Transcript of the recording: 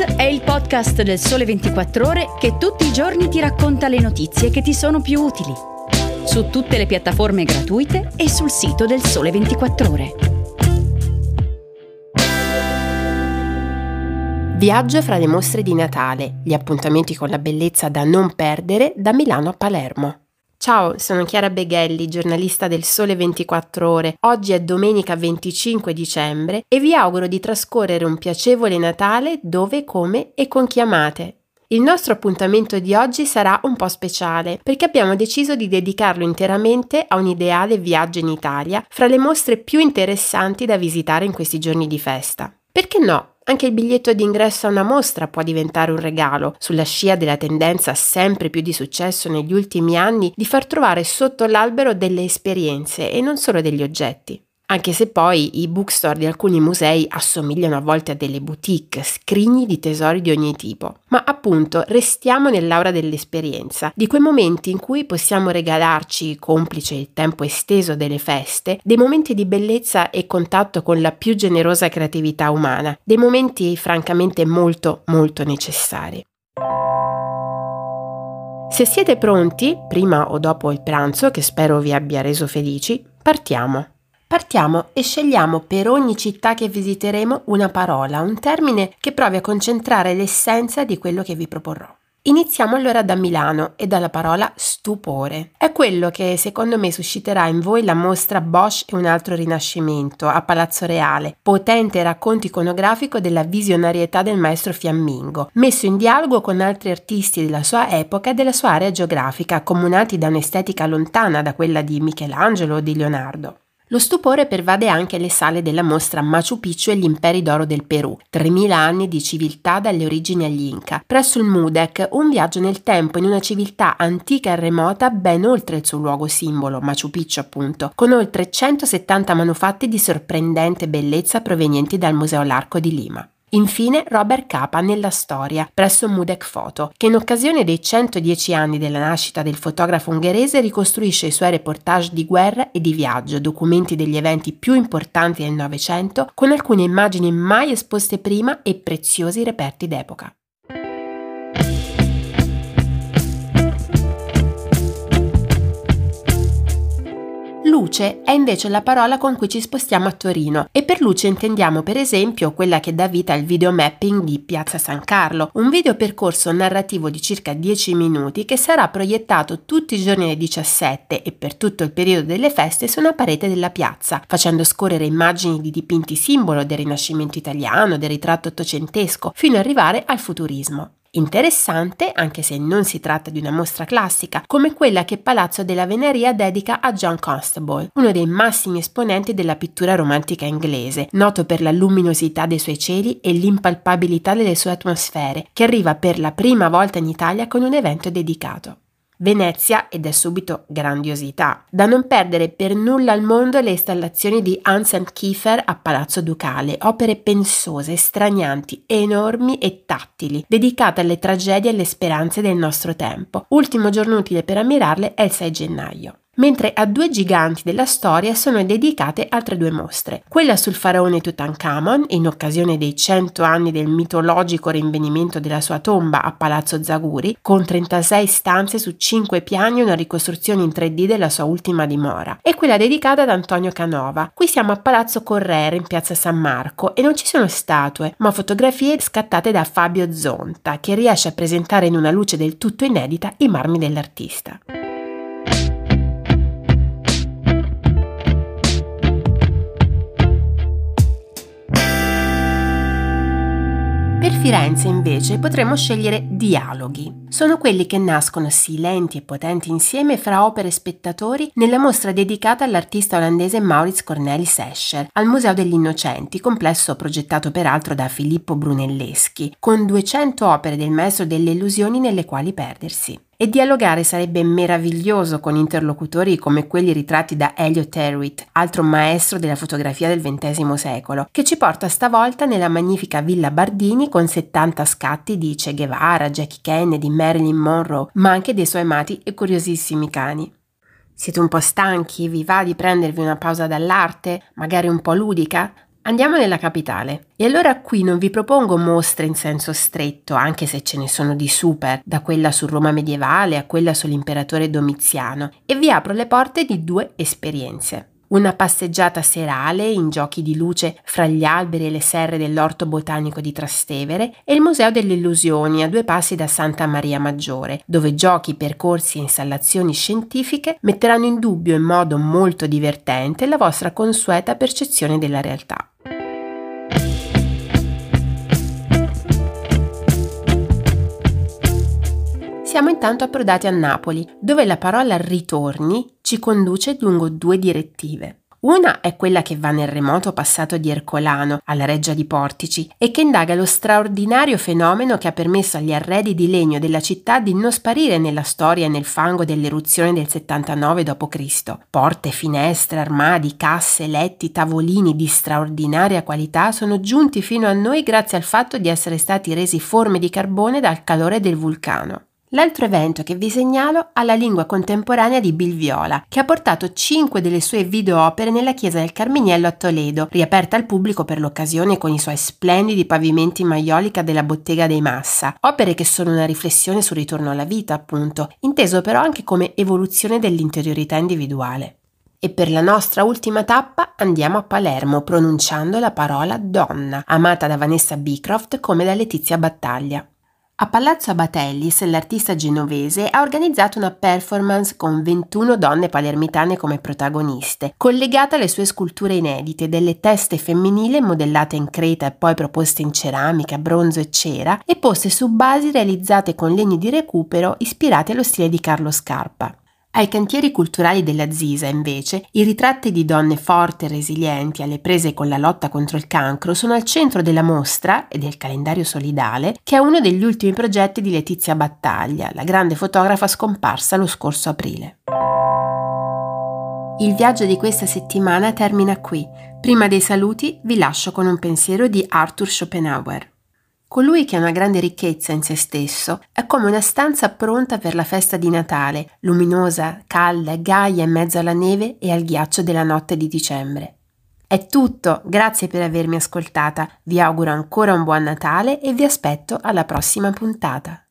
È il podcast del Sole 24 Ore che tutti i giorni ti racconta le notizie che ti sono più utili. Su tutte le piattaforme gratuite e sul sito del Sole 24 Ore. Viaggio fra le mostre di Natale, gli appuntamenti con la bellezza da non perdere da Milano a Palermo. Ciao, sono Chiara Beghelli, giornalista del Sole 24 Ore. Oggi è domenica 25 dicembre e vi auguro di trascorrere un piacevole Natale dove, come e con chi amate. Il nostro appuntamento di oggi sarà un po' speciale perché abbiamo deciso di dedicarlo interamente a un ideale viaggio in Italia fra le mostre più interessanti da visitare in questi giorni di festa. Perché no? Anche il biglietto d'ingresso a una mostra può diventare un regalo, sulla scia della tendenza sempre più di successo negli ultimi anni di far trovare sotto l'albero delle esperienze e non solo degli oggetti anche se poi i bookstore di alcuni musei assomigliano a volte a delle boutique, scrigni di tesori di ogni tipo. Ma appunto restiamo nell'aura dell'esperienza, di quei momenti in cui possiamo regalarci, complice il tempo esteso delle feste, dei momenti di bellezza e contatto con la più generosa creatività umana, dei momenti francamente molto molto necessari. Se siete pronti, prima o dopo il pranzo, che spero vi abbia reso felici, partiamo. Partiamo e scegliamo per ogni città che visiteremo una parola, un termine che provi a concentrare l'essenza di quello che vi proporrò. Iniziamo allora da Milano e dalla parola stupore. È quello che secondo me susciterà in voi la mostra Bosch e un altro rinascimento a Palazzo Reale, potente racconto iconografico della visionarietà del maestro fiammingo, messo in dialogo con altri artisti della sua epoca e della sua area geografica, accomunati da un'estetica lontana da quella di Michelangelo o di Leonardo. Lo stupore pervade anche le sale della mostra Machu Picchu e gli imperi d'oro del Perù, 3000 anni di civiltà dalle origini agli Inca. Presso il Mudec, un viaggio nel tempo in una civiltà antica e remota ben oltre il suo luogo simbolo, Machu Picchu appunto, con oltre 170 manufatti di sorprendente bellezza provenienti dal Museo L'Arco di Lima. Infine Robert Capa nella storia, presso Mudec Photo, che in occasione dei 110 anni della nascita del fotografo ungherese ricostruisce i suoi reportage di guerra e di viaggio, documenti degli eventi più importanti del Novecento, con alcune immagini mai esposte prima e preziosi reperti d'epoca. Luce è invece la parola con cui ci spostiamo a Torino e per luce intendiamo per esempio quella che dà vita al videomapping di Piazza San Carlo, un video percorso narrativo di circa 10 minuti che sarà proiettato tutti i giorni alle 17 e per tutto il periodo delle feste su una parete della piazza, facendo scorrere immagini di dipinti simbolo del Rinascimento italiano, del ritratto ottocentesco, fino ad arrivare al futurismo. Interessante, anche se non si tratta di una mostra classica, come quella che Palazzo della Veneria dedica a John Constable, uno dei massimi esponenti della pittura romantica inglese, noto per la luminosità dei suoi cieli e l'impalpabilità delle sue atmosfere, che arriva per la prima volta in Italia con un evento dedicato. Venezia ed è subito grandiosità. Da non perdere per nulla al mondo le installazioni di Hans Kiefer a Palazzo Ducale, opere pensose, stranianti, enormi e tattili, dedicate alle tragedie e alle speranze del nostro tempo. Ultimo giorno utile per ammirarle è il 6 gennaio mentre a due giganti della storia sono dedicate altre due mostre. Quella sul faraone Tutankhamon, in occasione dei 100 anni del mitologico rinvenimento della sua tomba a Palazzo Zaguri, con 36 stanze su 5 piani e una ricostruzione in 3D della sua ultima dimora, e quella dedicata ad Antonio Canova. Qui siamo a Palazzo Correre in piazza San Marco e non ci sono statue, ma fotografie scattate da Fabio Zonta, che riesce a presentare in una luce del tutto inedita i marmi dell'artista. Firenze invece potremmo scegliere dialoghi. Sono quelli che nascono silenti e potenti insieme fra opere e spettatori nella mostra dedicata all'artista olandese Maurits Cornelis Escher al Museo degli Innocenti, complesso progettato peraltro da Filippo Brunelleschi, con 200 opere del maestro delle illusioni nelle quali perdersi e dialogare sarebbe meraviglioso con interlocutori come quelli ritratti da Elliot Erwitt, altro maestro della fotografia del XX secolo, che ci porta stavolta nella magnifica Villa Bardini con 70 scatti di Che Guevara, Jackie Kennedy, Marilyn Monroe, ma anche dei suoi amati e curiosissimi cani. Siete un po' stanchi? Vi va di prendervi una pausa dall'arte, magari un po' ludica? Andiamo nella capitale. E allora qui non vi propongo mostre in senso stretto, anche se ce ne sono di super, da quella su Roma medievale a quella sull'imperatore Domiziano, e vi apro le porte di due esperienze una passeggiata serale in giochi di luce fra gli alberi e le serre dell'orto botanico di Trastevere e il Museo delle Illusioni a due passi da Santa Maria Maggiore, dove giochi, percorsi e installazioni scientifiche metteranno in dubbio in modo molto divertente la vostra consueta percezione della realtà. Siamo intanto approdati a Napoli, dove la parola ritorni ci conduce lungo due direttive. Una è quella che va nel remoto passato di Ercolano, alla Reggia di Portici, e che indaga lo straordinario fenomeno che ha permesso agli arredi di legno della città di non sparire nella storia e nel fango dell'eruzione del 79 d.C. Porte, finestre, armadi, casse, letti, tavolini di straordinaria qualità sono giunti fino a noi grazie al fatto di essere stati resi forme di carbone dal calore del vulcano. L'altro evento che vi segnalo ha la lingua contemporanea di Bill Viola, che ha portato cinque delle sue videoopere nella chiesa del Carminiello a Toledo, riaperta al pubblico per l'occasione con i suoi splendidi pavimenti in maiolica della bottega dei Massa. Opere che sono una riflessione sul ritorno alla vita, appunto, inteso però anche come evoluzione dell'interiorità individuale. E per la nostra ultima tappa andiamo a Palermo pronunciando la parola donna, amata da Vanessa Beecroft come da Letizia Battaglia. A Palazzo Abatellis l'artista genovese ha organizzato una performance con 21 donne palermitane come protagoniste, collegata alle sue sculture inedite delle teste femminili modellate in creta e poi proposte in ceramica, bronzo e cera e poste su basi realizzate con legni di recupero ispirate allo stile di Carlo Scarpa. Ai cantieri culturali della Zisa, invece, i ritratti di donne forti e resilienti alle prese con la lotta contro il cancro sono al centro della mostra e del calendario solidale, che è uno degli ultimi progetti di Letizia Battaglia, la grande fotografa scomparsa lo scorso aprile. Il viaggio di questa settimana termina qui. Prima dei saluti vi lascio con un pensiero di Arthur Schopenhauer. Colui che ha una grande ricchezza in se stesso è come una stanza pronta per la festa di Natale, luminosa, calda e gaia in mezzo alla neve e al ghiaccio della notte di dicembre. È tutto, grazie per avermi ascoltata, vi auguro ancora un buon Natale e vi aspetto alla prossima puntata.